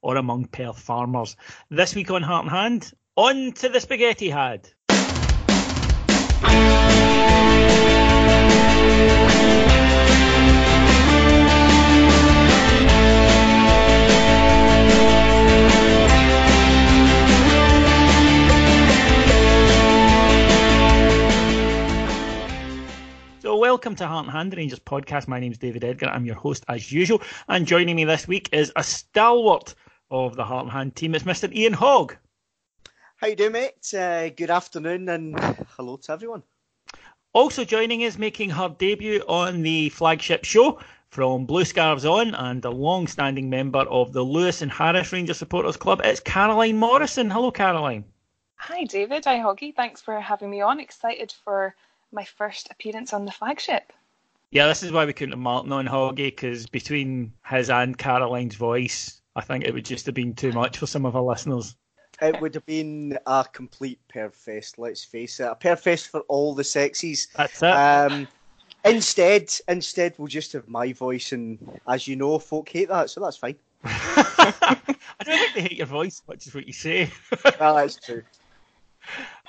or among Perth farmers. This week on Heart and Hand, on to the Spaghettihad. So, welcome to Heart and Hand Rangers podcast. My name is David Edgar. I'm your host as usual. And joining me this week is a stalwart of the Heart and Hand team. It's Mr. Ian Hogg. How you doing, mate? Uh, good afternoon and hello to everyone. Also joining us, making her debut on the flagship show from Blue Scarves On and a long-standing member of the Lewis and Harris Ranger Supporters Club, it's Caroline Morrison. Hello, Caroline. Hi, David. Hi, Hoggy. Thanks for having me on. Excited for my first appearance on the flagship. Yeah, this is why we couldn't have Martin on Hoggy because between his and Caroline's voice, I think it would just have been too much for some of our listeners. It would have been a complete perfest, let's face it. A perfest for all the sexies. That's it. Um, instead, instead, we'll just have my voice, and as you know, folk hate that, so that's fine. I don't think they hate your voice, which is what you say. well, that's true.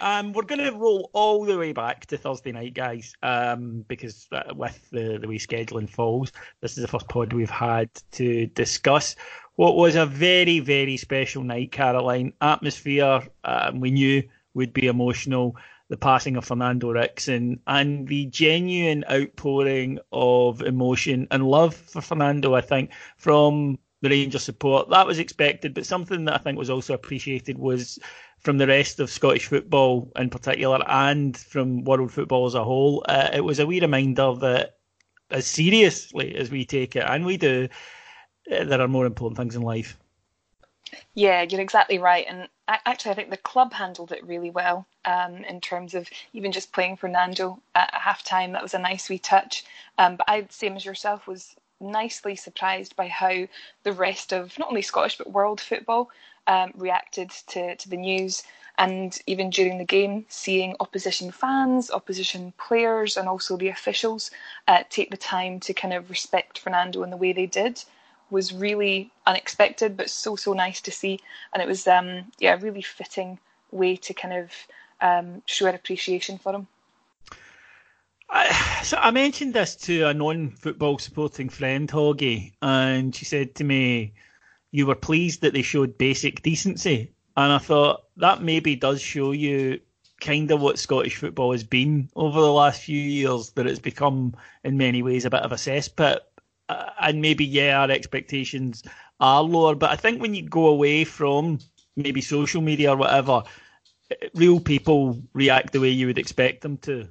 Um, we're going to roll all the way back to Thursday night, guys, um, because uh, with the, the way scheduling falls, this is the first pod we've had to discuss what was a very, very special night, Caroline. Atmosphere, um, we knew would be emotional. The passing of Fernando Ricksen and the genuine outpouring of emotion and love for Fernando, I think, from the Rangers support. That was expected, but something that I think was also appreciated was from the rest of Scottish football in particular and from world football as a whole. Uh, it was a wee reminder that as seriously as we take it, and we do, uh, there are more important things in life. Yeah, you're exactly right. And actually, I think the club handled it really well um, in terms of even just playing Fernando at half time. That was a nice wee touch. Um, but I, same as yourself, was nicely surprised by how the rest of not only Scottish but world football um, reacted to, to the news. And even during the game, seeing opposition fans, opposition players, and also the officials uh, take the time to kind of respect Fernando in the way they did was really unexpected, but so so nice to see, and it was um, yeah a really fitting way to kind of um, show our appreciation for him. I, so I mentioned this to a non-football supporting friend, Hoggy, and she said to me, "You were pleased that they showed basic decency," and I thought that maybe does show you kind of what Scottish football has been over the last few years. That it's become, in many ways, a bit of a cesspit uh, and maybe yeah, our expectations are lower. But I think when you go away from maybe social media or whatever, real people react the way you would expect them to.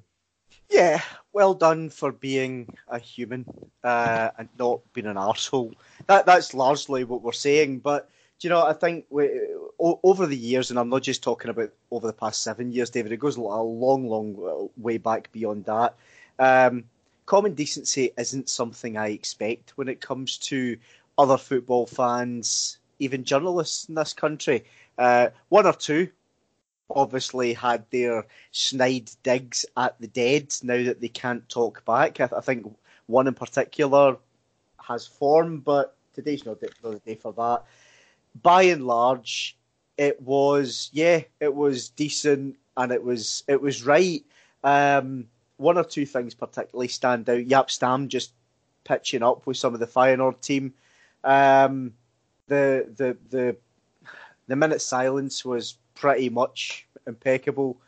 Yeah, well done for being a human uh, and not being an arsehole. That that's largely what we're saying. But you know, I think we, over the years, and I'm not just talking about over the past seven years, David. It goes a long, long way back beyond that. Um, common decency isn't something I expect when it comes to other football fans, even journalists in this country. Uh, one or two obviously had their snide digs at the dead now that they can't talk back. I, I think one in particular has form, but today's not the, not the day for that. By and large, it was yeah, it was decent and it was it was right. Um, one or two things particularly stand out. Jaap Stam just pitching up with some of the Feyenoord team. Um, the the the the minute silence was pretty much impeccable.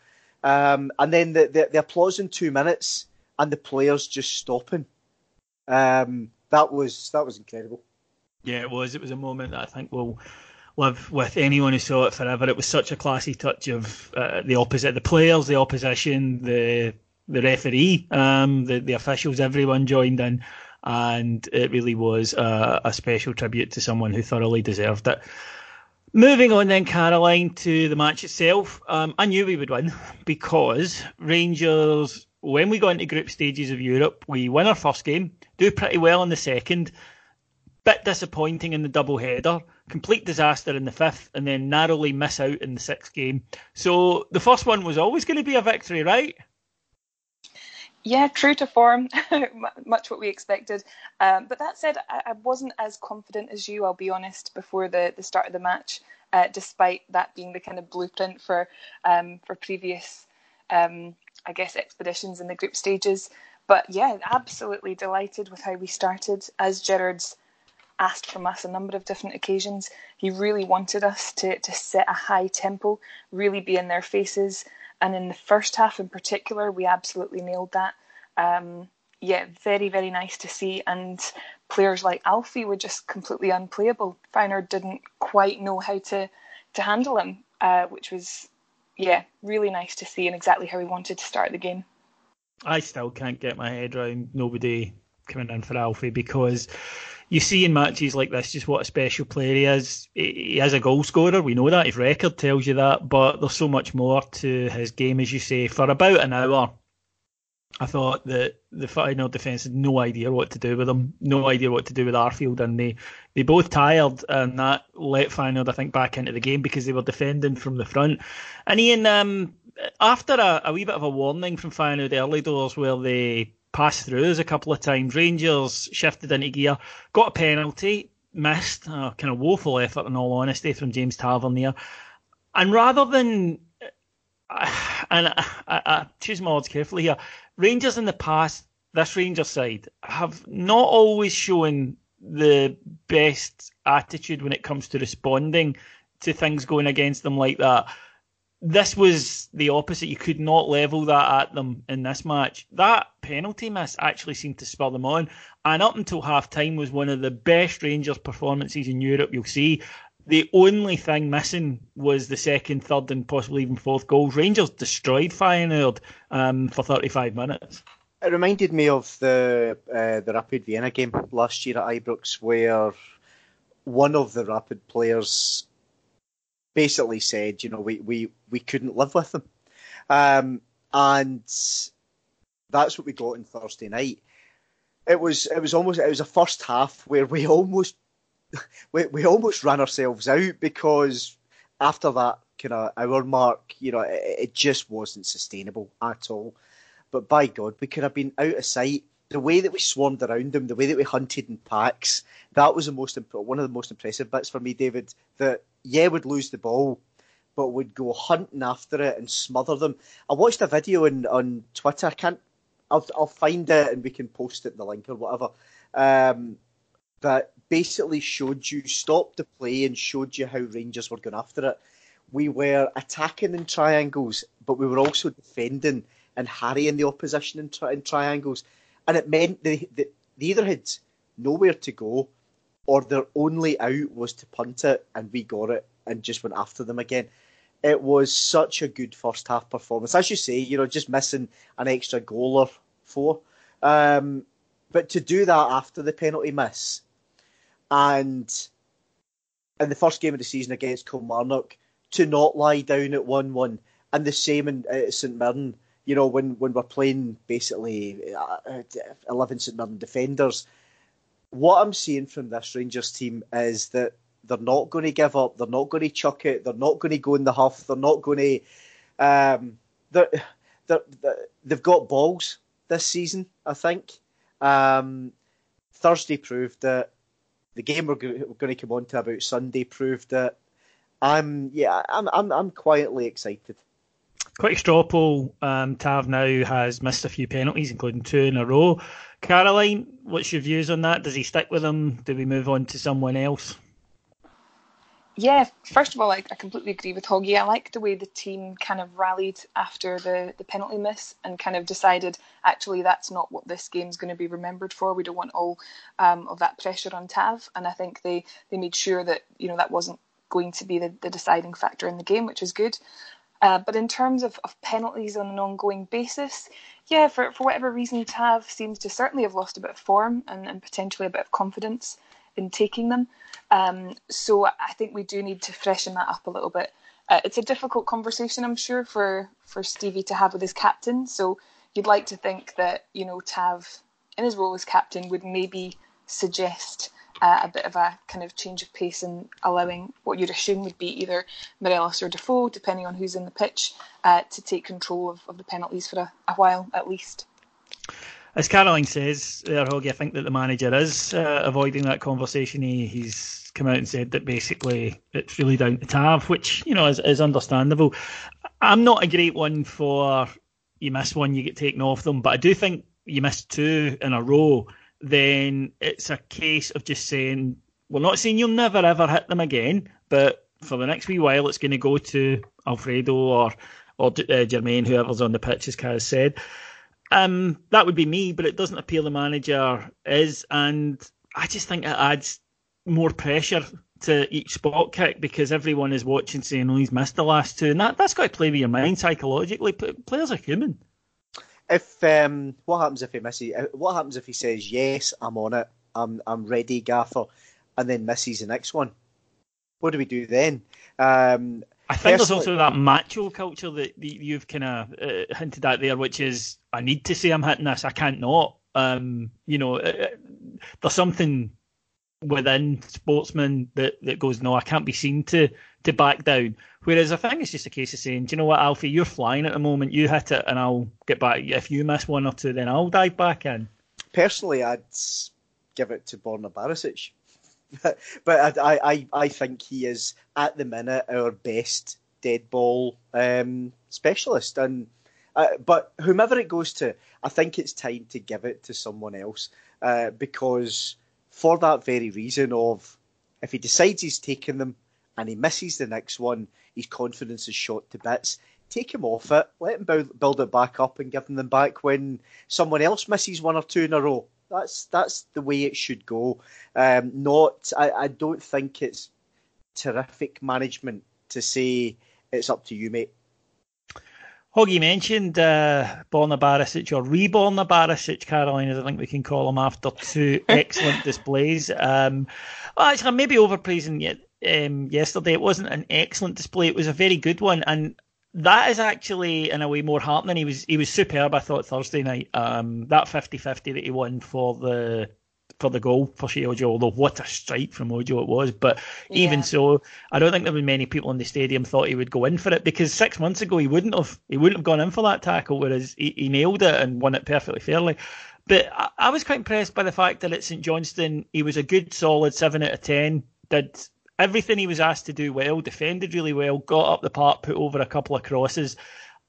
Um, and then the, the, the applause in two minutes and the players just stopping. Um, that was that was incredible. Yeah, it was. It was a moment that I think will live with anyone who saw it forever. It was such a classy touch of uh, the opposite, the players, the opposition, the the referee, um, the the officials, everyone joined in, and it really was a, a special tribute to someone who thoroughly deserved it. Moving on then, Caroline, to the match itself. Um, I knew we would win because Rangers, when we got into group stages of Europe, we win our first game, do pretty well in the second, bit disappointing in the double header, complete disaster in the fifth, and then narrowly miss out in the sixth game. So the first one was always going to be a victory, right? Yeah, true to form, much what we expected. Um, but that said, I, I, wasn't as confident as you, I'll be honest, before the, the start of the match, uh, despite that being the kind of blueprint for um, for previous, um, I guess, expeditions in the group stages. But yeah, absolutely delighted with how we started. As Gerrard's asked from us a number of different occasions, he really wanted us to, to set a high tempo, really be in their faces, and in the first half in particular, we absolutely nailed that. Um, yeah, very, very nice to see. And players like Alfie were just completely unplayable. Feyenoord didn't quite know how to, to handle him, uh, which was, yeah, really nice to see and exactly how we wanted to start the game. I still can't get my head around nobody coming in for Alfie because you see in matches like this just what a special player he is. He is a goal scorer, we know that. His record tells you that, but there's so much more to his game, as you say. For about an hour, I thought that the final defence had no idea what to do with him, no idea what to do with Arfield, and they, they both tired, and that let Feyenoord, I think, back into the game because they were defending from the front. And Ian, um, after a, a wee bit of a warning from Feyenoord early doors where they passed through us a couple of times. Rangers shifted into gear, got a penalty, missed. A kind of woeful effort, in all honesty, from James Tavernier. And rather than, and I, I, I choose my words carefully here, Rangers in the past, this Rangers side, have not always shown the best attitude when it comes to responding to things going against them like that this was the opposite. You could not level that at them in this match. That penalty miss actually seemed to spur them on. And up until half time was one of the best Rangers performances in Europe you'll see. The only thing missing was the second, third, and possibly even fourth goals. Rangers destroyed Feyenoord um, for 35 minutes. It reminded me of the uh, the Rapid Vienna game last year at Ibrox, where one of the Rapid players basically said, you know, we, we, we couldn't live with them. Um, and that's what we got on Thursday night. It was it was almost it was a first half where we almost we, we almost ran ourselves out because after that kind of hour mark, you know, it, it just wasn't sustainable at all. But by God, we could have been out of sight the way that we swarmed around them, the way that we hunted in packs, that was the most imp- one of the most impressive bits for me, David. That yeah, would lose the ball, but would go hunting after it and smother them. I watched a video on, on Twitter. I can't. I'll I'll find it and we can post it in the link or whatever. Um, that basically showed you stopped the play and showed you how Rangers were going after it. We were attacking in triangles, but we were also defending and harrying the opposition in, tri- in triangles and it meant they, they, they either had nowhere to go or their only out was to punt it, and we got it and just went after them again. It was such a good first half performance, as you say. You know, just missing an extra goal or four, um, but to do that after the penalty miss, and in the first game of the season against Kilmarnock, to not lie down at one-one, and the same in uh, St Mirren you know, when, when we're playing basically uh, 11 St Mirren defenders, what I'm seeing from this Rangers team is that they're not going to give up. They're not going to chuck it. They're not going to go in the huff. They're not going to. Um, they're, they're, they've got balls this season, I think. Um, Thursday proved that. The game we're going to come on to about Sunday proved that. I'm yeah, I'm I'm I'm quietly excited. Quick straw poll. Um, Tav now has missed a few penalties, including two in a row. Caroline, what's your views on that? Does he stick with them? Do we move on to someone else? Yeah, first of all, I, I completely agree with Hoggy. I like the way the team kind of rallied after the, the penalty miss and kind of decided actually that's not what this game's going to be remembered for. We don't want all um, of that pressure on Tav, and I think they, they made sure that you know that wasn't going to be the, the deciding factor in the game, which is good. Uh, but in terms of, of penalties on an ongoing basis, yeah, for, for whatever reason, Tav seems to certainly have lost a bit of form and, and potentially a bit of confidence in taking them. Um, so I think we do need to freshen that up a little bit. Uh, it's a difficult conversation, I'm sure, for, for Stevie to have with his captain. So you'd like to think that, you know, Tav, in his role as captain, would maybe suggest uh, a bit of a kind of change of pace and allowing what you'd assume would be either Morelos or Defoe, depending on who's in the pitch, uh, to take control of, of the penalties for a, a while at least. As Caroline says, there, Hoggy, I think that the manager is uh, avoiding that conversation. He, he's come out and said that basically it's really down to Tav, which you know is, is understandable. I'm not a great one for you miss one, you get taken off them, but I do think you miss two in a row then it's a case of just saying, we're not saying you'll never ever hit them again, but for the next wee while, it's going to go to Alfredo or or uh, Jermaine, whoever's on the pitch, as Kaz said. Um, that would be me, but it doesn't appear the manager is, and I just think it adds more pressure to each spot kick because everyone is watching saying, "Oh, he's missed the last two. and that that's got to play with your mind psychologically. Players are human if um, what happens if he misses? Uh, what happens if he says yes, I'm on it, I'm I'm ready, Gaffer, and then misses the next one? What do we do then? Um, I think there's also that macho culture that you've kind of uh, hinted at there, which is I need to say I'm hitting this, I can't not. Um, you know, uh, uh there's something within sportsmen that, that goes, no, I can't be seen to to back down. Whereas I think it's just a case of saying, do you know what, Alfie, you're flying at the moment, you hit it, and I'll get back. If you miss one or two, then I'll dive back in. Personally, I'd give it to Borna Barisic. but I, I, I think he is at the minute our best dead ball um, specialist. And uh, but whomever it goes to, I think it's time to give it to someone else uh, because for that very reason of if he decides he's taking them and he misses the next one, his confidence is shot to bits. Take him off it, let him build, it back up, and give them back when someone else misses one or two in a row. That's that's the way it should go. Um, not, I, I don't think it's terrific management to say it's up to you, mate. Hoggy mentioned uh, Borna Barisic or reborn Barisic, Caroline, as I think we can call him after two excellent displays. Um, well, actually, I'm maybe overpraising it um, yesterday. It wasn't an excellent display; it was a very good one, and that is actually in a way more heartening. He was he was superb. I thought Thursday night. Um, that 50-50 that he won for the for the goal for Sheyi Ojo, although what a strike from Ojo it was. But yeah. even so, I don't think there were many people in the stadium thought he would go in for it because six months ago he wouldn't have he wouldn't have gone in for that tackle, whereas he, he nailed it and won it perfectly fairly. But I, I, was quite impressed by the fact that at St Johnstone he was a good solid seven out of ten, did everything he was asked to do well, defended really well, got up the park, put over a couple of crosses.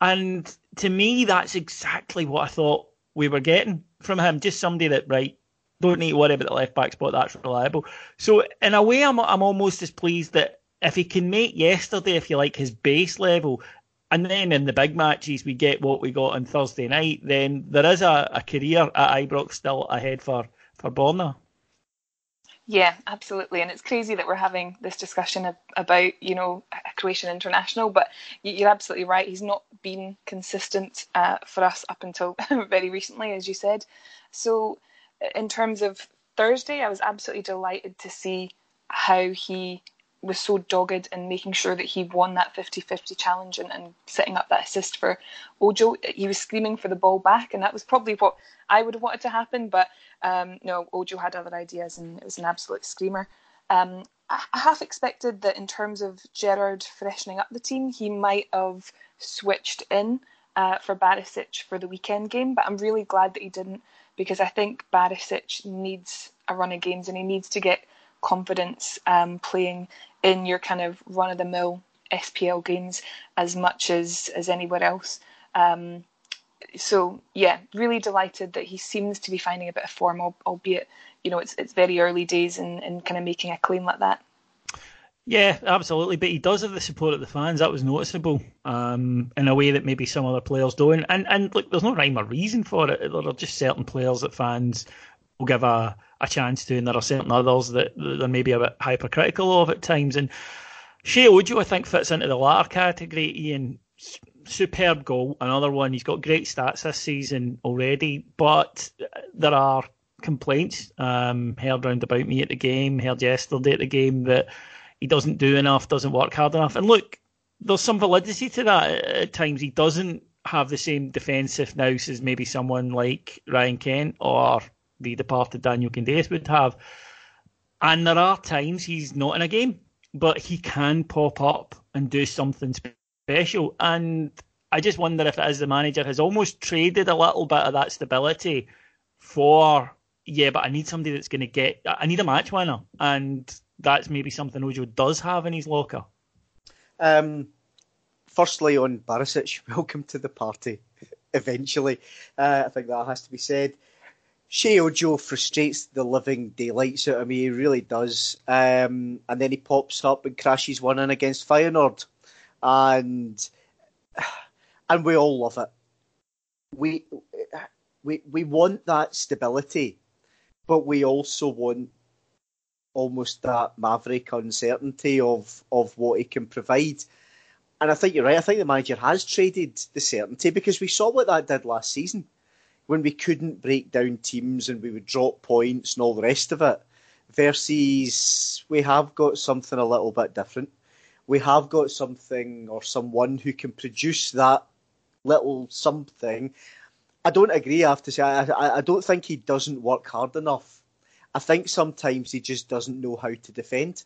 And to me, that's exactly what I thought we were getting from him. Just somebody that, right, don't need to worry about the left back spot. That's reliable. So in a way, I'm I'm almost as pleased that if he can make yesterday, if you like, his base level, and then in the big matches we get what we got on Thursday night, then there is a, a career at Ibrox still ahead for for Borna. Yeah, absolutely, and it's crazy that we're having this discussion about you know a Croatian international, but you're absolutely right. He's not been consistent uh, for us up until very recently, as you said. So in terms of Thursday, I was absolutely delighted to see how he was so dogged in making sure that he won that 50-50 challenge and, and setting up that assist for Ojo. He was screaming for the ball back, and that was probably what I would have wanted to happen. But um, no, Ojo had other ideas, and it was an absolute screamer. Um, I, half expected that in terms of Gerrard freshening up the team, he might have switched in uh, for Barisic for the weekend game, but I'm really glad that he didn't because I think Barisic needs a run of games and he needs to get confidence um, playing in your kind of run of the mill SPL games as much as as anywhere else. Um, so yeah, really delighted that he seems to be finding a bit of form, albeit you know it's it's very early days in, in kind of making a claim like that. Yeah, absolutely. But he does have the support of the fans. That was noticeable um, in a way that maybe some other players don't. And and look, there's no rhyme or reason for it. There are just certain players that fans will give a, a chance to, and there are certain others that they're maybe a bit hypercritical of at times. And Sheyi Ojo, I think, fits into the latter category. Ian, superb goal, another one. He's got great stats this season already, but there are complaints um, heard round about me at the game, heard yesterday at the game that he doesn't do enough, doesn't work hard enough. And look, there's some validity to that at times. He doesn't have the same defensive nous as maybe someone like Ryan Kent or the departed Daniel Candeias would have. And there are times he's not in a game, but he can pop up and do something special. And I just wonder if, as the manager, has almost traded a little bit of that stability for, yeah, but I need somebody that's going to get, I need a match winner. And that's maybe something Ojo does have in his locker. Um, firstly, on Barisic, welcome to the party. Eventually, uh, I think that has to be said. Sheyi Ojo frustrates the living daylights out of me. He really does. Um, and then he pops up and crashes one in against Feyenoord, and and we all love it. We we we want that stability, but we also want almost that maverick uncertainty of of what he can provide. And I think you're right. I think the manager has traded the certainty because we saw what that did last season when we couldn't break down teams and we would drop points and all the rest of it. Versus we have got something a little bit different. We have got something or someone who can produce that little something. I don't agree. I have to say, I, I don't think he doesn't work hard enough I think sometimes he just doesn't know how to defend,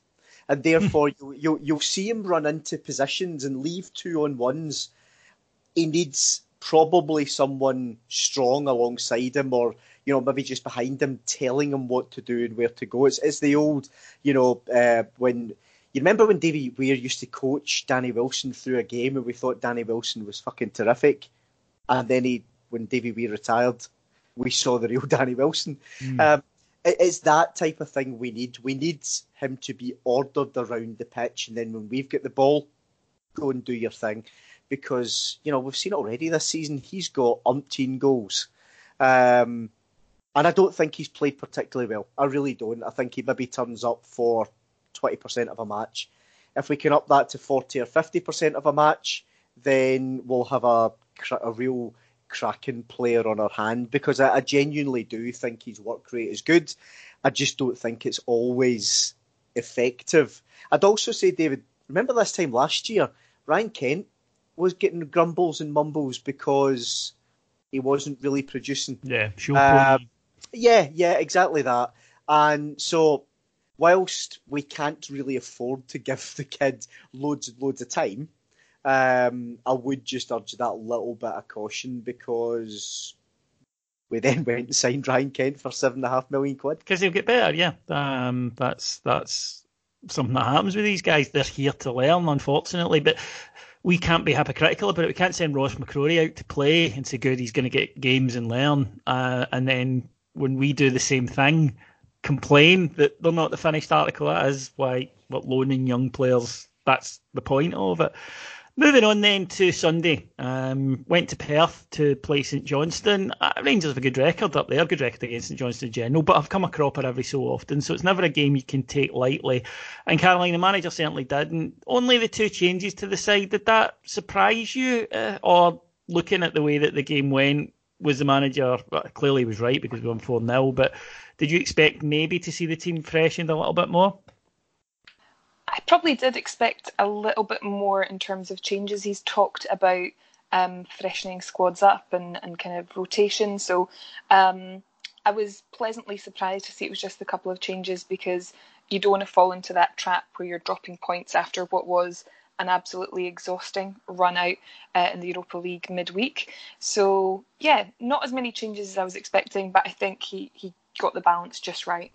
and therefore you, you you'll see him run into positions and leave two on ones. He needs probably someone strong alongside him, or you know maybe just behind him, telling him what to do and where to go. It's it's the old you know uh, when. You remember when Davy Weir used to coach Danny Wilson through a game and we thought Danny Wilson was fucking terrific? And then he, when Davy Weir retired, we saw the real Danny Wilson. Mm. Um, it's that type of thing we need. We need him to be ordered around the pitch, and then when we've got the ball, go and do your thing. Because you know we've seen already this season he's got umpteen goals, um, and I don't think he's played particularly well. I really don't. I think he maybe turns up for twenty percent of a match. If we can up that to forty or fifty percent of a match, then we'll have a a real cracking player on our hand because I, I, genuinely do think his work rate is good. I just don't think it's always effective. I'd also say, David, remember this time last year, Ryan Kent was getting grumbles and mumbles because he wasn't really producing. Yeah, sure. Uh, yeah, yeah, exactly that. And so, whilst we can't really afford to give the kid loads and loads of time, um, I would just urge that little bit of caution because we then went and signed Ryan Kent for seven and a half million quid. Because he'll get better, yeah. Um, that's that's something that happens with these guys. They're here to learn, unfortunately, but we can't be hypocritical about it. We can't send Ross McCrorie out to play and say, "Good, he's going to get games and learn," uh, and then when we do the same thing, complain that they're not the finished article. That is why what loaning young players. That's the point of it. Moving on then to Sunday, um, went to Perth to play St Johnstone. Uh, Rangers have a good record up there, good record against St Johnstone in general, but I've come a cropper every so often, so it's never a game you can take lightly. And Caroline, the manager certainly did. And only the two changes to the side, did that surprise you? Uh, or looking at the way that the game went, was the manager well, clearly was right because we won 4 0, but did you expect maybe to see the team freshened a little bit more? I probably did expect a little bit more in terms of changes. He's talked about um, freshening squads up and, and kind of rotation. So um, I was pleasantly surprised to see it was just a couple of changes because you don't want to fall into that trap where you're dropping points after what was an absolutely exhausting run out uh, in the Europa League midweek. So yeah, not as many changes as I was expecting, but I think he, he got the balance just right.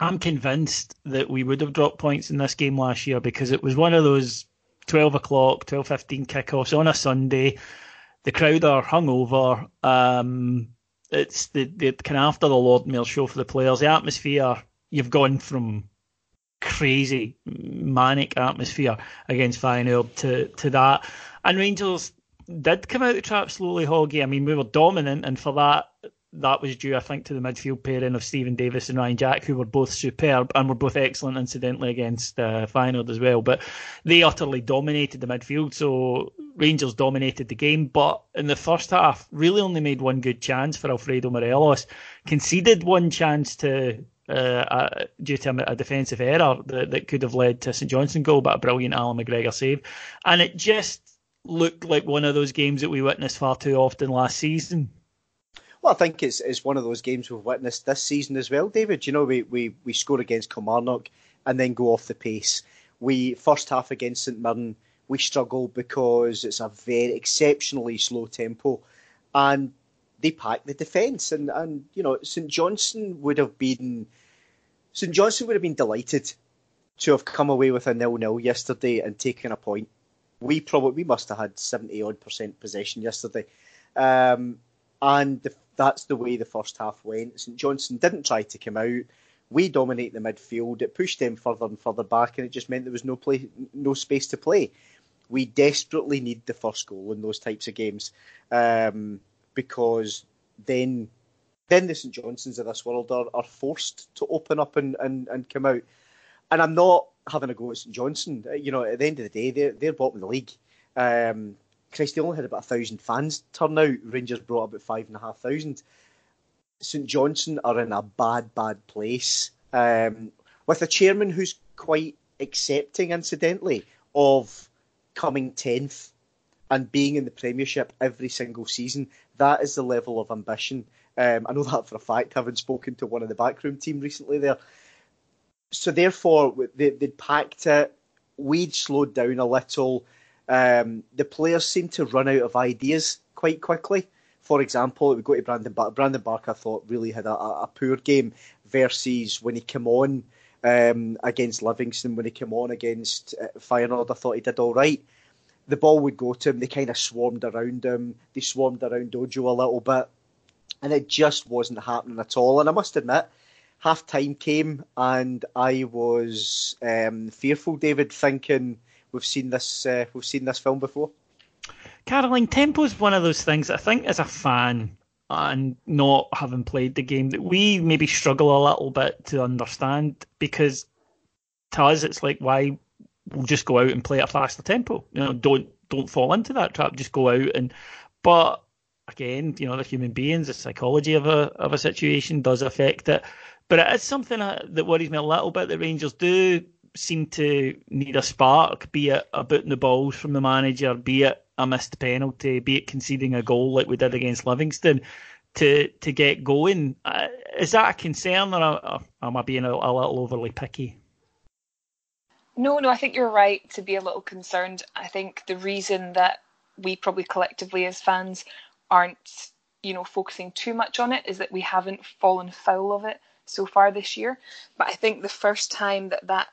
I'm convinced that we would have dropped points in this game last year because it was one of those 12 o'clock, 12.15 kickoffs on a Sunday. The crowd are hungover. Um, it's the, the kind of after the Lord Mayor show for the players. The atmosphere, you've gone from crazy, manic atmosphere against Feyenoord to, to that. And Rangers did come out of the trap slowly, Hoggy. I mean, we were dominant, and for that, that was due, I think, to the midfield pairing of Steven Davis and Ryan Jack, who were both superb and were both excellent, incidentally, against uh, Feyenoord as well. But they utterly dominated the midfield, so Rangers dominated the game. But in the first half, really only made one good chance for Alfredo Morelos, conceded one chance to. Uh, uh, due to a, a, defensive error that, that could have led to St Johnstone goal, but a brilliant Allan McGregor save, and it just looked like one of those games that we witnessed far too often last season well, I think it's, it's one of those games we've witnessed this season as well, David. You know, we, we, we score against Kilmarnock and then go off the pace. We first half against St Mirren, we struggle because it's a very exceptionally slow tempo, and they pack the defence. And, and you know, St Johnstone would have been St Johnstone would have been delighted to have come away with a nil nil yesterday and taken a point. We probably we must have had seventy odd percent possession yesterday. Um, and the, that's the way the first half went. St Johnstone didn't try to come out. We dominate the midfield. It pushed them further and further back, and it just meant there was no play, no space to play. We desperately need the first goal in those types of games um, because then then the St Johnstones of this world are, are forced to open up and, and, and come out. And I'm not having a go at St Johnstone. You know, at the end of the day, they're, they're bottom of the league. Um, Christ, they only had about a thousand fans turn out. Rangers brought about five and a half thousand. St Johnstone are in a bad, bad place. Um, with a chairman who's quite accepting, incidentally, of coming 10th and being in the Premiership every single season. That is the level of ambition. Um, I know that for a fact, having spoken to one of the backroom team recently there. So, therefore, they, they'd packed it. We'd slowed down a little. Um, the players seem to run out of ideas quite quickly. For example, we go to Brandon Barker. Brandon Barker, I thought, really had a, a poor game versus when he came on um, against Livingston, when he came on against uh, Feyenoord, I thought he did all right. The ball would go to him. They kind of swarmed around him. They swarmed around Ojo a little bit. And it just wasn't happening at all. And I must admit, half time came and I was um, fearful, David, thinking we've seen this uh, we've seen this film before. Caroline, tempo is one of those things I think as a fan and not having played the game that we maybe struggle a little bit to understand because to us it's like why we'll just go out and play at a faster tempo. You know, don't don't fall into that trap. Just go out and but again, you know, the human beings, the psychology of a of a situation does affect it. But it is something that worries me a little bit. The Rangers do seem to need a spark, be it a boot in the balls from the manager, be it a missed penalty, be it conceding a goal like we did against Livingston to to get going. Uh, is that a concern, or am I being a, a little overly picky? No, no, I think you're right to be a little concerned. I think the reason that we probably collectively as fans aren't, you know, focusing too much on it is that we haven't fallen foul of it so far this year. But I think the first time that that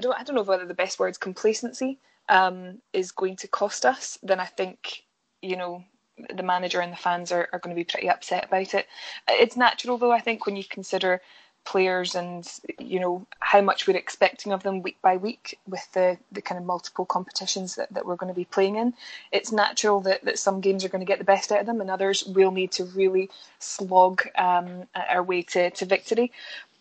I don't I don't know whether the best word is complacency um, is going to cost us, then I think you know the manager and the fans are, are going to be pretty upset about it. It's natural though, I think, when you consider players and you know how much we're expecting of them week by week with the, the kind of multiple competitions that, that we're going to be playing in it's natural that, that some games are going to get the best out of them and others will need to really slog um, our way to, to victory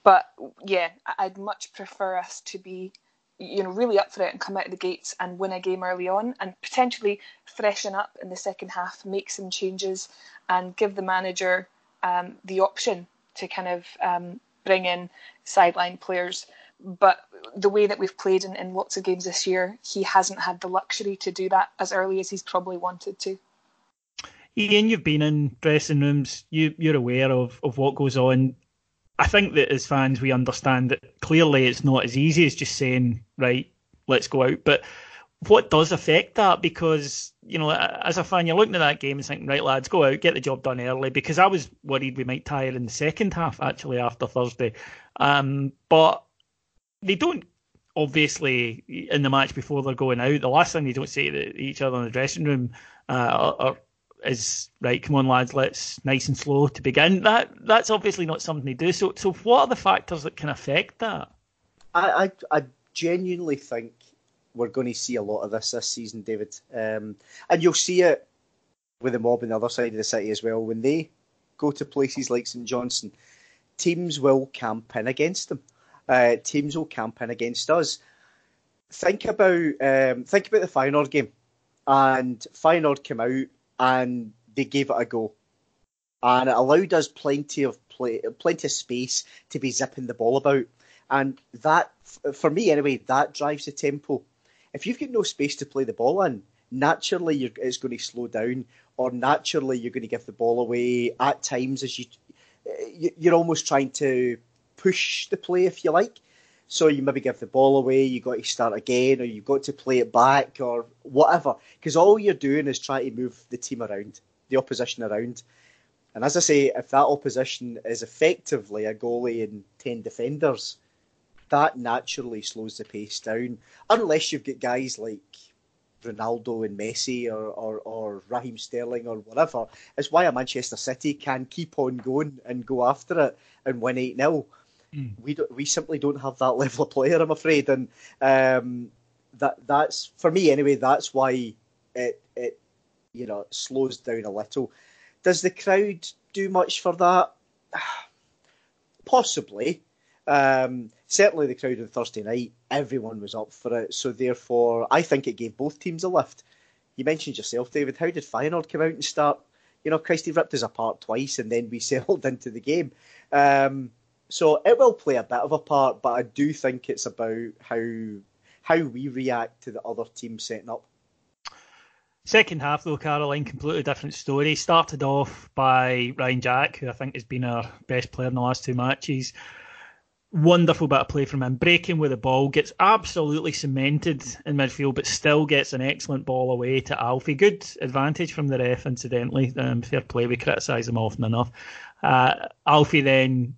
but yeah i'd much prefer us to be you know, really up for it and come out of the gates and win a game early on and potentially freshen up in the second half, make some changes and give the manager um, the option to kind of um, bring in sideline players. but the way that we've played in, in lots of games this year, he hasn't had the luxury to do that as early as he's probably wanted to. Ian, you've been in dressing rooms. You, you're aware of, of what goes on. I think that as fans, we understand that clearly it's not as easy as just saying, right, let's go out. But what does affect that? Because, you know, as a fan, you're looking at that game and thinking, right, lads, go out, get the job done early. Because I was worried we might tire in the second half, actually, after Thursday. Um, but they don't obviously in the match before they're going out. The last thing they don't say to each other in the dressing room uh, is right. Come on, lads, let's nice and slow to begin. That that's obviously not something they do. So, so what are the factors that can affect that? I I, I genuinely think we're going to see a lot of this this season, David, um, and you'll see it with the mob on the other side of the city as well when they go to places like St Johnstone. Teams will camp in against them uh, teams will camp in against us. Think about um, think about the Feyenoord game, and Feyenoord came out and they gave it a go, and it allowed us plenty of play, plenty of space to be zipping the ball about, and that for me anyway, that drives the tempo. If you've got no space to play the ball in, naturally it's going to slow down, or naturally you're going to give the ball away at times as you you're almost trying to push the play, if you like. So you maybe give the ball away, you got to start again, or you've got to play it back, or whatever. Because all you're doing is trying to move the team around, the opposition around. And as I say, if that opposition is effectively a goalie and 10 defenders, that naturally slows the pace down. Unless you've got guys like Ronaldo and Messi or, or, or Raheem Sterling or whatever. It's why a Manchester City can keep on going and go after it and win 8 0 Mm. We don't, we simply don't have that level of player, I'm afraid, and um, that that's for me anyway. That's why it it you know slows down a little. Does the crowd do much for that? Possibly. Um, certainly, the crowd on Thursday night, everyone was up for it. So therefore, I think it gave both teams a lift. You mentioned yourself, David. How did Feyenoord come out and start? You know, Christy ripped us apart twice, and then we settled into the game. Um, so it will play a bit of a part, but I do think it's about how how we react to the other team setting up. Second half, though, Caroline, completely different story. Started off by Ryan Jack, who I think has been our best player in the last two matches. Wonderful bit of play from him, breaking with the ball, gets absolutely cemented in midfield, but still gets an excellent ball away to Alfie. Good advantage from the ref, incidentally. Um, fair play, we criticise him often enough. Uh, Alfie then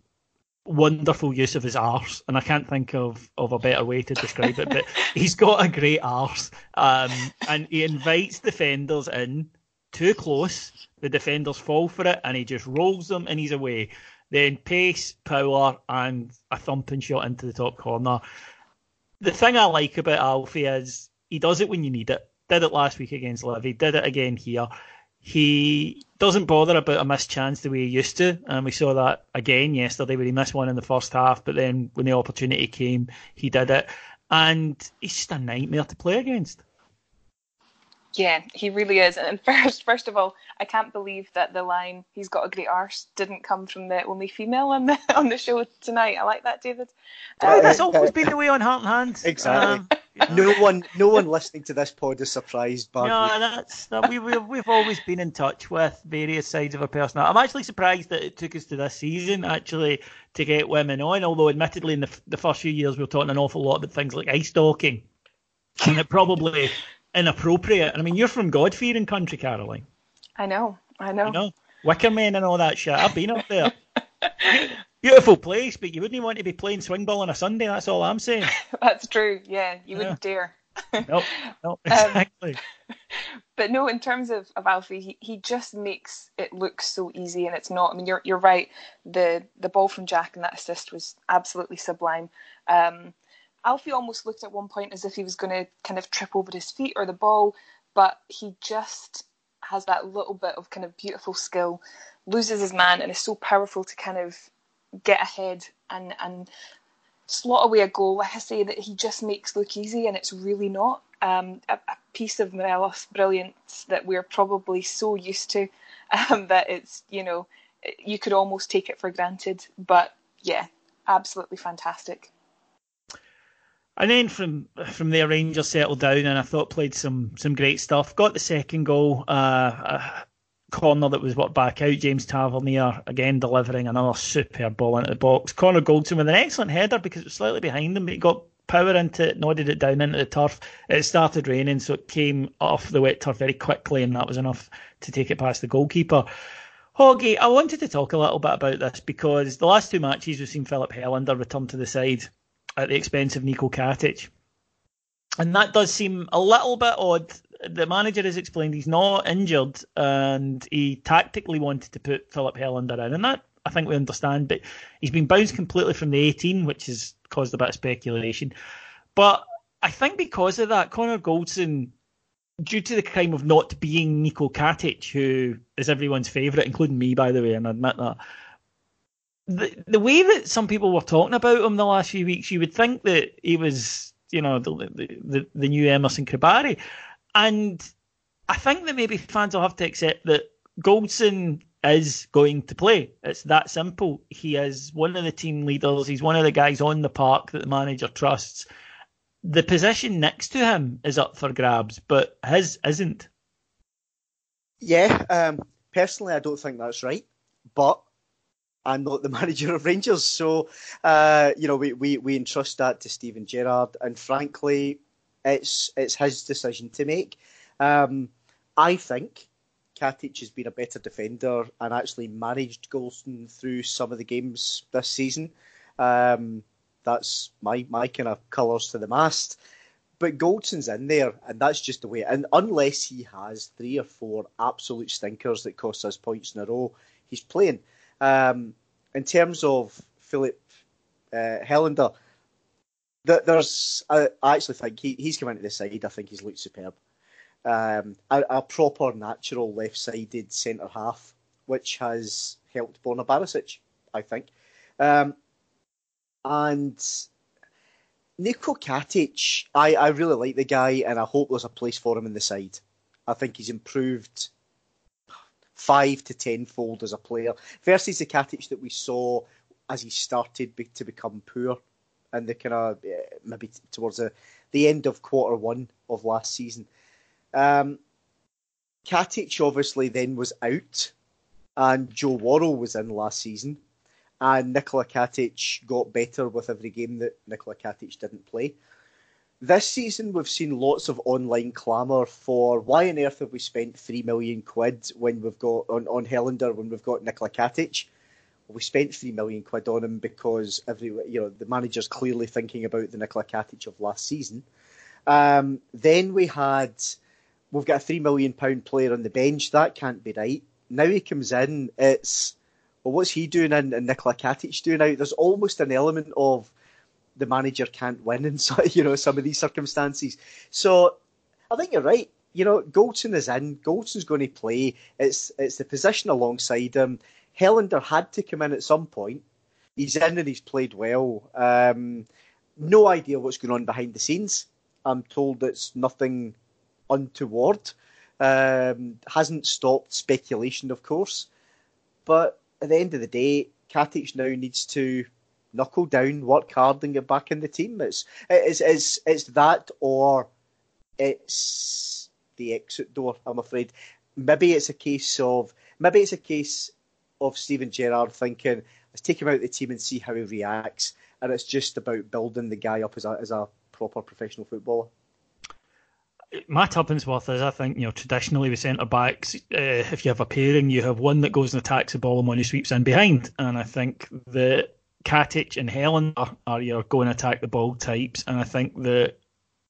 wonderful use of his arse, and I can't think of, of a better way to describe it. But he's got a great arse, um, and he invites defenders in too close. The defenders fall for it, and he just rolls them, and he's away. Then pace, power, and a thumping shot into the top corner. The thing I like about Alfie is he does it when you need it. Did it last week against Livy. Did it again here. He doesn't bother about a missed chance the way he used to, and we saw that again yesterday where he missed one in the first half, but then when the opportunity came, he did it, and he's just a nightmare to play against. Yeah, he really is. And first, first of all, I can't believe that the line "he's got a great arse" didn't come from the only female on the on the show tonight. I like that, David. Oh, that's always been the way on Heart and Hand. Exactly. Um, no one, no one listening to this pod is surprised. By no, that's no, we, we've we've always been in touch with various sides of our personality. I'm actually surprised that it took us to this season actually to get women on. Although, admittedly, in the the first few years, we were talking an awful lot about things like ice stalking, and it probably inappropriate. I mean, you're from God fearing country, Caroline. I know, I know. You know, Wicker Men and all that shit. I've been up there. Beautiful place, but you wouldn't want to be playing swing ball on a Sunday. That's all I'm saying. that's true. Yeah, you wouldn't dare. nope, nope, um, exactly. Um, but no, in terms of, of Alfie, he, he just makes it look so easy, and it's not. I mean, you're you're right. The the ball from Jack and that assist was absolutely sublime. Um, Alfie almost looked at one point as if he was going to kind of trip over his feet or the ball, but he just has that little bit of kind of beautiful skill, loses his man, and is so powerful to kind of get ahead and and slot away a goal. Like I say, that he just makes look easy, and it's really not. Um, a, a, piece of Morelos brilliance that we're probably so used to um, that it's you know you could almost take it for granted. But yeah, absolutely fantastic. And then from from there, Rangers settled down, and I thought played some some great stuff. Got the second goal, uh, a corner that was worked back out. James Tavernier again delivering another superb ball into the box. Connor Goldson with an excellent header because it was slightly behind him, but he got power into it, nodded it down into the turf. It started raining, so it came off the wet turf very quickly, and that was enough to take it past the goalkeeper. Hoggy, I wanted to talk a little bit about this because the last two matches we've seen Filip Helander return to the side at the expense of Nico Katic. And that does seem a little bit odd. The manager has explained he's not injured and he tactically wanted to put Filip Helander in. And that I think we understand, but he's been bounced completely from the 18, which has caused a bit of speculation. But I think because of that, Connor Goldson, due to the crime of not being Niko Katic, who is everyone's favourite, including me, by the way, and I admit that, the, the way that some people were talking about him the last few weeks, you would think that he was, you know, the the, the new Emerson Kibari. And I think that maybe fans will have to accept that Goldson is going to play. It's that simple. He is one of the team leaders. He's one of the guys on the park that the manager trusts. The position next to him is up for grabs, but his isn't. Yeah, um, personally, I don't think that's right. But I'm not the manager of Rangers, so uh, you know we, we, we entrust that to Steven Gerrard, and frankly, it's it's his decision to make. Um, I think Katic has been a better defender and actually managed Goldson through some of the games this season. Um, that's my my kind of colours to the mast. But Goldson's in there, and that's just the way. And unless he has three or four absolute stinkers that cost us points in a row, he's playing. Um, in terms of Filip uh, Helander, there's I, actually think he, he's come into the side. I think he's looked superb. Um, a, a, proper natural left-sided centre half, which has helped Borna Barisic, I think. Um, and Niko Katic, I, I really like the guy, and I hope there's a place for him in the side. I think he's improved five to tenfold as a player versus the Katic that we saw as he started to become poor and the kind of uh, maybe towards the, the end of quarter one of last season. Um, Katic obviously then was out, and Joe Worrall was in last season, and Nikola Katic got better with every game that Nikola Katic didn't play. This season, we've seen lots of online clamour for why on earth have we spent three million quid when we've got on, on Helander when we've got Nikola Katic? We spent three million quid on him because every you know the manager's clearly thinking about the Nikola Katic of last season. Um, then we had we've got a three million pound player on the bench. That can't be right. Now he comes in, it's well, what's he doing in and Nikola Katic doing out? There's almost an element of the manager can't win in so, you know some of these circumstances. So I think you're right. You know, Goldson is in. Goldson's going to play. It's it's the position alongside him. Helander had to come in at some point. He's in and he's played well. Um, no idea what's going on behind the scenes. I'm told it's nothing untoward. Um, hasn't stopped speculation, of course. But at the end of the day, Katic now needs to knuckle down, work hard, and get back in the team. It's it's it's it's that or it's the exit door. I'm afraid. Maybe it's a case of maybe it's a case of Steven Gerrard thinking let's take him out of the team and see how he reacts, and it's just about building the guy up as a as a proper professional footballer. Matt Hubbinsworth is, I think, you know, traditionally with centre backs, uh, if you have a pairing, you have one that goes and attacks the ball and one who sweeps in behind. And I think that Katic and Helander, are your go and attack the ball types, and I think that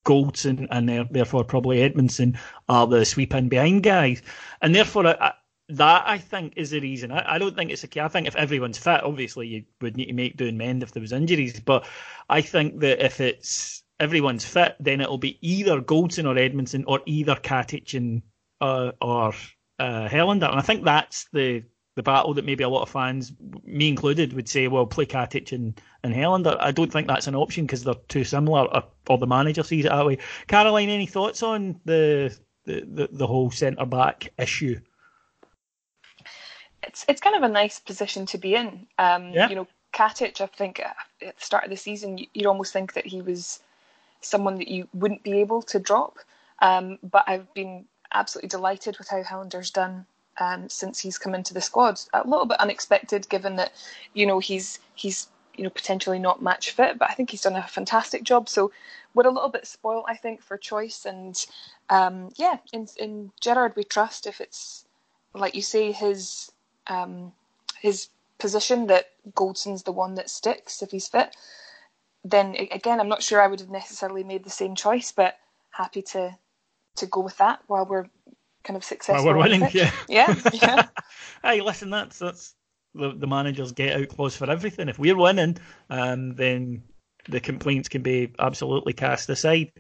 Goldson and therefore probably Edmundson are the sweep in behind guys, and therefore I, that I think is the reason. I, I don't think it's a key. I think if everyone's fit, obviously you would need to make do and mend if there was injuries, but I think that if it's everyone's fit, then it'll be either Goldson or Edmundson or either Katic and uh, or uh, Helander, and I think that's the the battle that maybe a lot of fans, me included, would say, well, play Katic and, and Helander. I don't think that's an option because they're too similar, or, or, the manager sees it that way. Caroline, any thoughts on the the, the, the whole centre back issue? It's it's kind of a nice position to be in. Um, yeah. You know, Katic, I think at the start of the season, you'd almost think that he was someone that you wouldn't be able to drop. Um, but I've been absolutely delighted with how Helander's done um, since he's come into the squad. A little bit unexpected, given that you know he's he's you know potentially not match fit, but I think he's done a fantastic job. So we're a little bit spoilt, I think, for choice. And um, yeah, in in Gerrard we trust. If it's like you say, his um, his position that Goldson's the one that sticks if he's fit. Then again, I'm not sure I would have necessarily made the same choice, but happy to to go with that while we're kind of successful. While we're winning, yeah, yeah, yeah. hey, listen, that's that's the, the manager's get out clause for everything. If we're winning, um, then the complaints can be absolutely cast aside.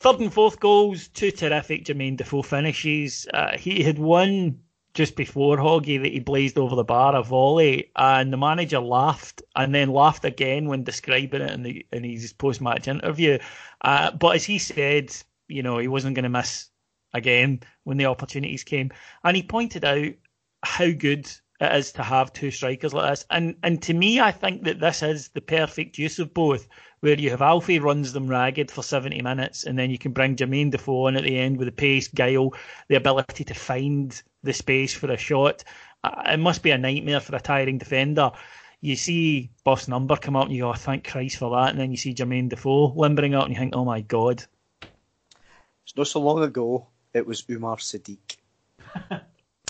Third and fourth goals, two terrific Jermaine Defoe finishes. Uh, he had won just before Hoggy that he blazed over the bar a volley, and the manager laughed and then laughed again when describing it in, the, in his post match interview. Uh, but as he said, you know, he wasn't going to miss again when the opportunities came. And he pointed out how good it is to have two strikers like this. And and to me, I think that this is the perfect use of both, where you have Alfie runs them ragged for 70 minutes, and then you can bring Jermaine Defoe in at the end with the pace, guile, the ability to find the space for a shot. Uh, it must be a nightmare for a tiring defender. You see Boss Number come out and you go, oh, thank Christ for that. And then you see Jermaine Defoe limbering up and you think, oh my God. It's not so long ago it was Umar Sadiq.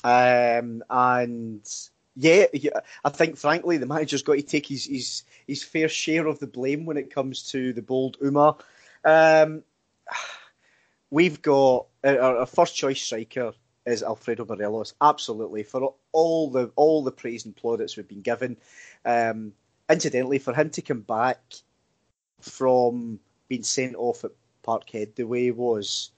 um, and yeah, yeah, I think frankly the manager's got to take his, his his fair share of the blame when it comes to the bold Umar. Um, we've got our, our, first choice striker is Alfredo Morelos, absolutely for all the all the praise and plaudits we've been given. Um, incidentally, for him to come back from being sent off at Parkhead the way he was,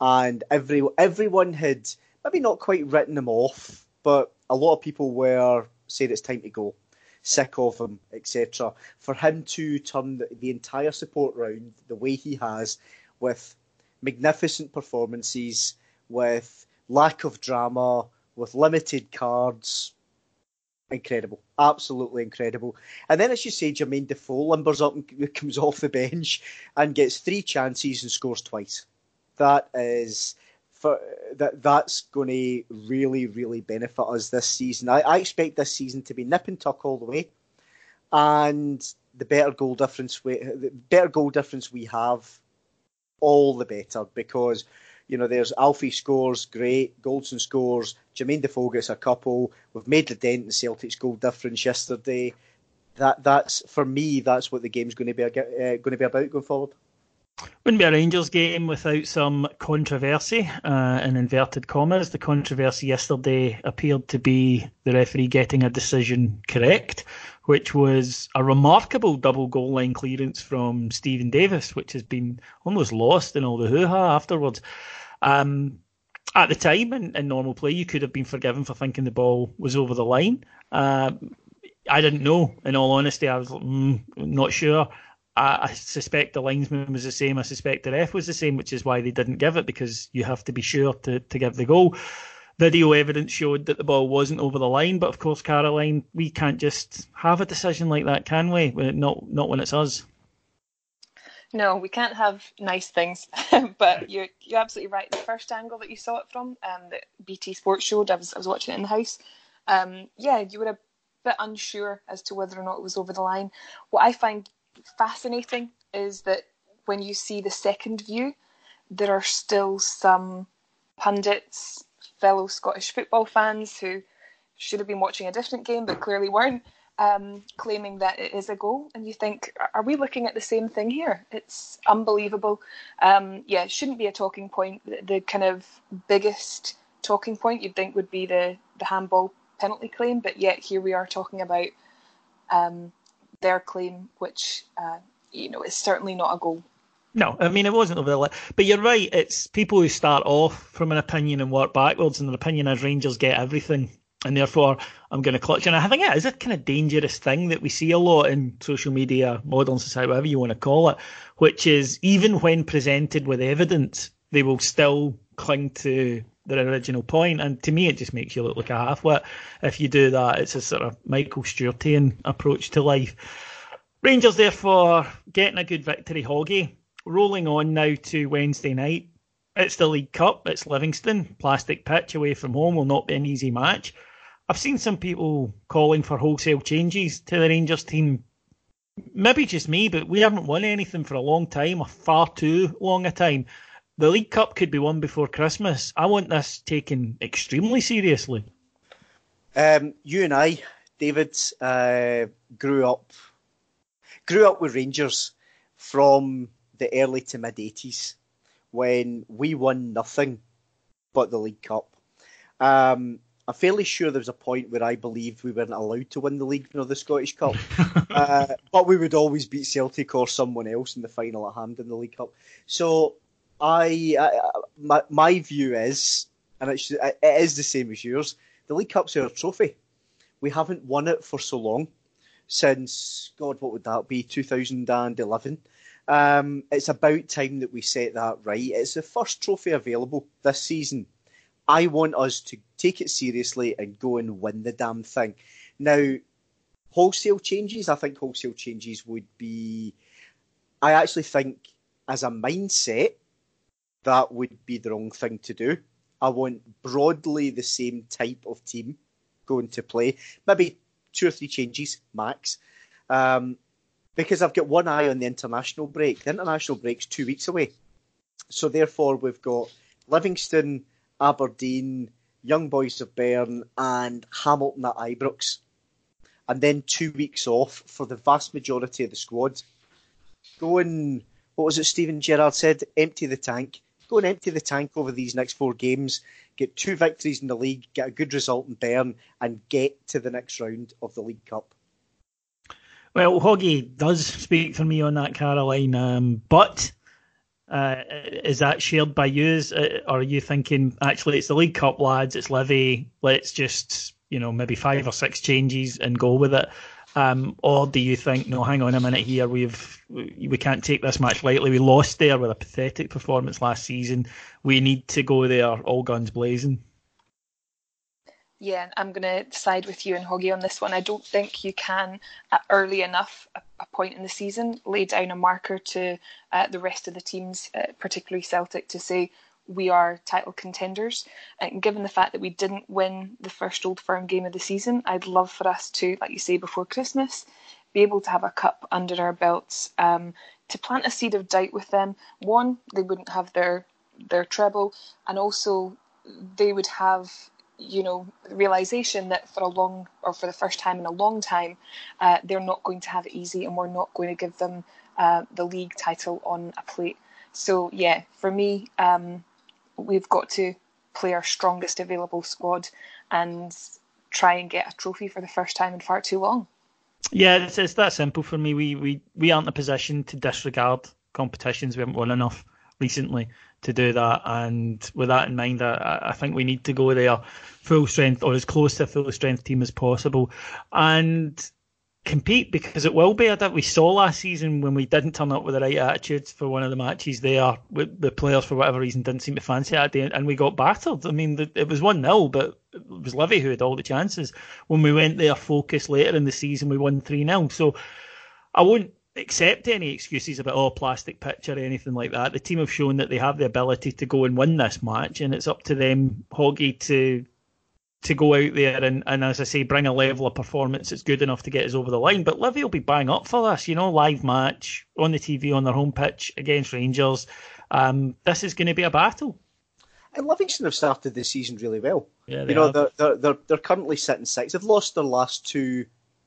and every everyone had maybe not quite written him off, but a lot of people were saying it's time to go, sick of him, etc. For him to turn the, the entire support round the way he has, with magnificent performances, with lack of drama, with limited cards, incredible, absolutely incredible. And then, as you say, Jermaine Defoe limbers up and comes off the bench and gets three chances and scores twice that is for that that's going to really really benefit us this season. I, I expect this season to be nip and tuck all the way, and the better goal difference we the better goal difference we have, all the better because. You know, there's Alfie scores, great. Goldson scores. Jermaine Defoe gets a couple. We've made the dent in Celtic's goal difference yesterday. That that's for me. That's what the game's going to be uh, going to be about going forward. Wouldn't be a Rangers game without some controversy, uh, in inverted commas. The controversy yesterday appeared to be the referee getting a decision correct, which was a remarkable double goal line clearance from Steven Davis, which has been almost lost in all the hoo ha afterwards. Um, at the time, in, in, normal play, you could have been forgiven for thinking the ball was over the line. Uh, I didn't know, in all honesty. I was mm, not sure. I, I, suspect the linesman was the same. I suspect the ref was the same, which is why they didn't give it because you have to be sure to, to give the goal. Video evidence showed that the ball wasn't over the line, but of course, Caroline, we can't just have a decision like that, can we? Not not when it's us. No, we can't have nice things. but you're you're absolutely right. The first angle that you saw it from, um, that BT Sports showed, I was I was watching it in the house. Um, yeah, you were a bit unsure as to whether or not it was over the line. What I find fascinating is that when you see the second view, there are still some pundits, fellow Scottish football fans who should have been watching a different game but clearly weren't, um, claiming that it is a goal. And you think, are we looking at the same thing here? It's unbelievable. Um, yeah, it shouldn't be a talking point. The, the, kind of biggest talking point you'd think would be the, the handball penalty claim, but yet here we are talking about um, their claim, which uh, you know is certainly not a goal. No, I mean it wasn't over the. But you're right. It's people who start off from an opinion and work backwards, and their opinion as Rangers get everything, and therefore I'm going to clutch. And I think it is a kind of dangerous thing that we see a lot in social media, modern society, whatever you want to call it, which is even when presented with evidence, they will still cling to their original point. And to me, it just makes you look like a halfwit. If you do that, it's a sort of Michael Stewartian approach to life. Rangers, therefore, getting a good victory, Hoggy. rolling on now to Wednesday night. It's the League Cup. It's Livingston. Plastic pitch away from home will not be an easy match. I've seen some people calling for wholesale changes to the Rangers team. Maybe just me, but we haven't won anything for a long time, a far too long a time. The League Cup could be won before Christmas. I want this taken extremely seriously. Um, you and I, David, uh, grew up grew up with Rangers from the early to mid eighties when we won nothing but the League Cup. Um, I'm fairly sure there was a point where I believed we weren't allowed to win the league nor the Scottish Cup, uh, but we would always beat Celtic or someone else in the final at hand in the League Cup. So I, I my my view is, and it's, it is the same as yours. The League Cup's our trophy. We haven't won it for so long since God, what would that be? 2011. Um, it's about time that we set that right. It's the first trophy available this season. I want us to take it seriously and go and win the damn thing. Now, wholesale changes, I think wholesale changes would be. I actually think, as a mindset, that would be the wrong thing to do. I want broadly the same type of team going to play. Maybe two or three changes max. Um, because I've got one eye on the international break. The international break's two weeks away. So therefore we've got Livingston, Aberdeen, Young Boys of Bern and Hamilton at Ibrox. And then two weeks off for the vast majority of the squad. Going, what was it Steven Gerrard said? Empty the tank. Go and empty the tank over these next four games. Get two victories in the league, get a good result in Bern, and get to the next round of the League Cup. Well, Hoggy does speak for me on that, Caroline. Um, but uh, is that shared by you? Uh, or are you thinking actually it's the League Cup lads, it's Levy, let's just you know maybe five or six changes and go with it? Um, or do you think no? Hang on a minute here. We've we can't take this match lightly. We lost there with a pathetic performance last season. We need to go there all guns blazing. Yeah, I'm going to side with you and Hoggy on this one. I don't think you can, at early enough a, a point in the season, lay down a marker to uh, the rest of the teams, uh, particularly Celtic, to say we are title contenders. And given the fact that we didn't win the first Old Firm game of the season, I'd love for us to, like you say, before Christmas, be able to have a cup under our belts um, to plant a seed of doubt with them. One, they wouldn't have their their treble, and also they would have you know, the realization that for a long or for the first time in a long time, uh, they're not going to have it easy, and we're not going to give them uh, the league title on a plate. So yeah, for me, um, we've got to play our strongest available squad and try and get a trophy for the first time in far too long. Yeah, it's, it's that simple for me. We, we we aren't in a position to disregard competitions. We haven't won enough recently to do that. And with that in mind, I, I think we need to go there full strength or as close to full strength team as possible. And compete because it will be. I think we saw last season when we didn't turn up with the right attitudes for one of the matches there, the players for whatever reason didn't seem to fancy it and we got battered. I mean, it was 1 0, but it was Livy who had all the chances. When we went there focused later in the season, we won 3 0. So I won't accept any excuses about oh plastic pitch or anything like that. The team have shown that they have the ability to go and win this match, and it's up to them, Hoggy, to to go out there and, and as I say, bring a level of performance that's good enough to get us over the line. But Livy will be bang up for this, you know, live match on the TV on their home pitch against Rangers. Um, this is going to be a battle. And Livingston have started the season really well. Yeah, you know, they're, they're, they're, they're currently sitting six. They've lost their last two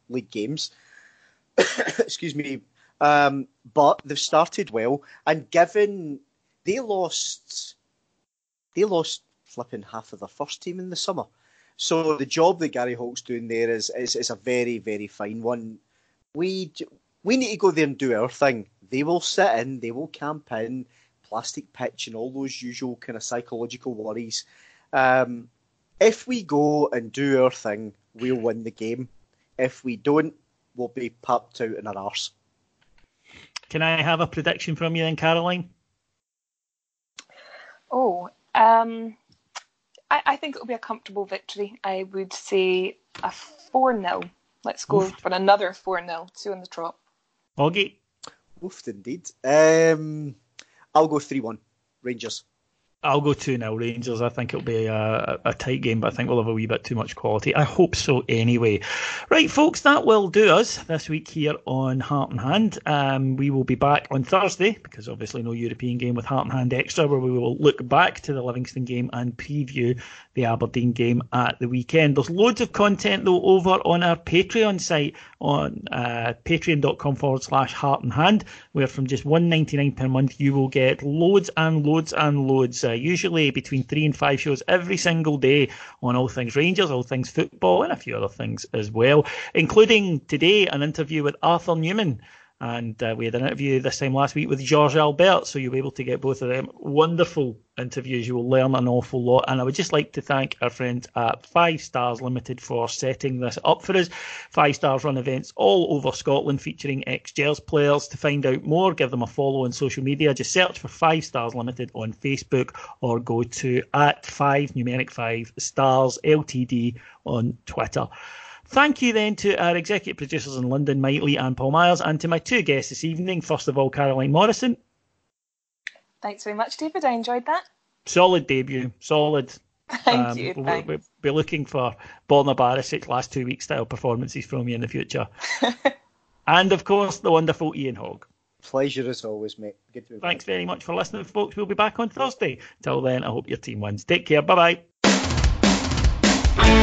league games. Excuse me, um, but they've started well, and given they lost, they lost flipping half of their first team in the summer. So the job that Gary Holt's doing there is, is is a very very fine one. We we need to go there and do our thing. They will sit in, they will camp in, plastic pitch, and all those usual kind of psychological worries. Um, if we go and do our thing, we'll win the game. If we don't, we'll be popped out in our arse. Can I have a prediction from you then, Caroline? Oh, um, I, I, think it'll be a comfortable victory. I would say a 4 0. Let's go Oof. for another 4 0, two on the trot. Hoggy? Oofed indeed. Um, I'll go three one Rangers. I'll go 2 0 Rangers. I think it'll be a, a, tight game, but I think we'll have a wee bit too much quality. I hope so anyway. Right, folks, that will do us this week here on Heart and Hand. Um, we will be back on Thursday, because obviously no European game with Heart and Hand Extra, where we will look back to the Livingston game and preview the Aberdeen game at the weekend. There's loads of content, though, over on our Patreon site on uh, patreon.com forward slash heart and hand, where from just one ninety nine per month, you will get loads and loads and loads. Uh, usually between three and five shows every single day on all things Rangers, all things football, and a few other things as well, including today an interview with Arthur Numan. And uh, we had an interview this time last week with Jörg Albertz, so you'll be able to get both of them. Wonderful interviews. You will learn an awful lot. And I would just like to thank our friends at Five Stars Limited for setting this up for us. Five Stars run events all over Scotland featuring ex Gers players. To find out more, give them a follow on social media. Just search for Five Stars Limited on Facebook or go to at five numeric five stars LTD on Twitter. Thank you then to our executive producers in London, Mike Lee and Paul Myers, and to my two guests this evening. First of all, Caroline Morrison. Thanks very much, David. I enjoyed that. Solid debut. Solid. Thank um, you. We'll, we'll, be looking for Borna Barisic last two week style performances from you in the future. and of course, the wonderful Ian Hogg. Pleasure as always, mate. Good to be Thanks very much for listening, folks. We'll be back on Thursday. Till then, I hope your team wins. Take care. Bye bye.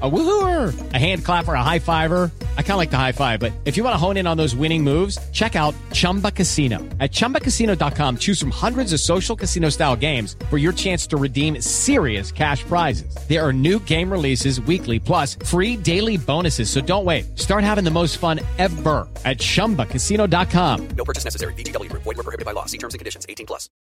A woohooer, a hand clapper, a high fiver. I kind of like the high five, but if you want to hone in on those winning moves, check out Chumba Casino. At ChumbaCasino.com, choose from hundreds of social casino style games for your chance to redeem serious cash prizes. There are new game releases weekly, plus free daily bonuses. So don't wait. Start having the most fun ever at ChumbaCasino.com. No purchase necessary. VGW. Void were prohibited by law. See terms and conditions. 18 plus.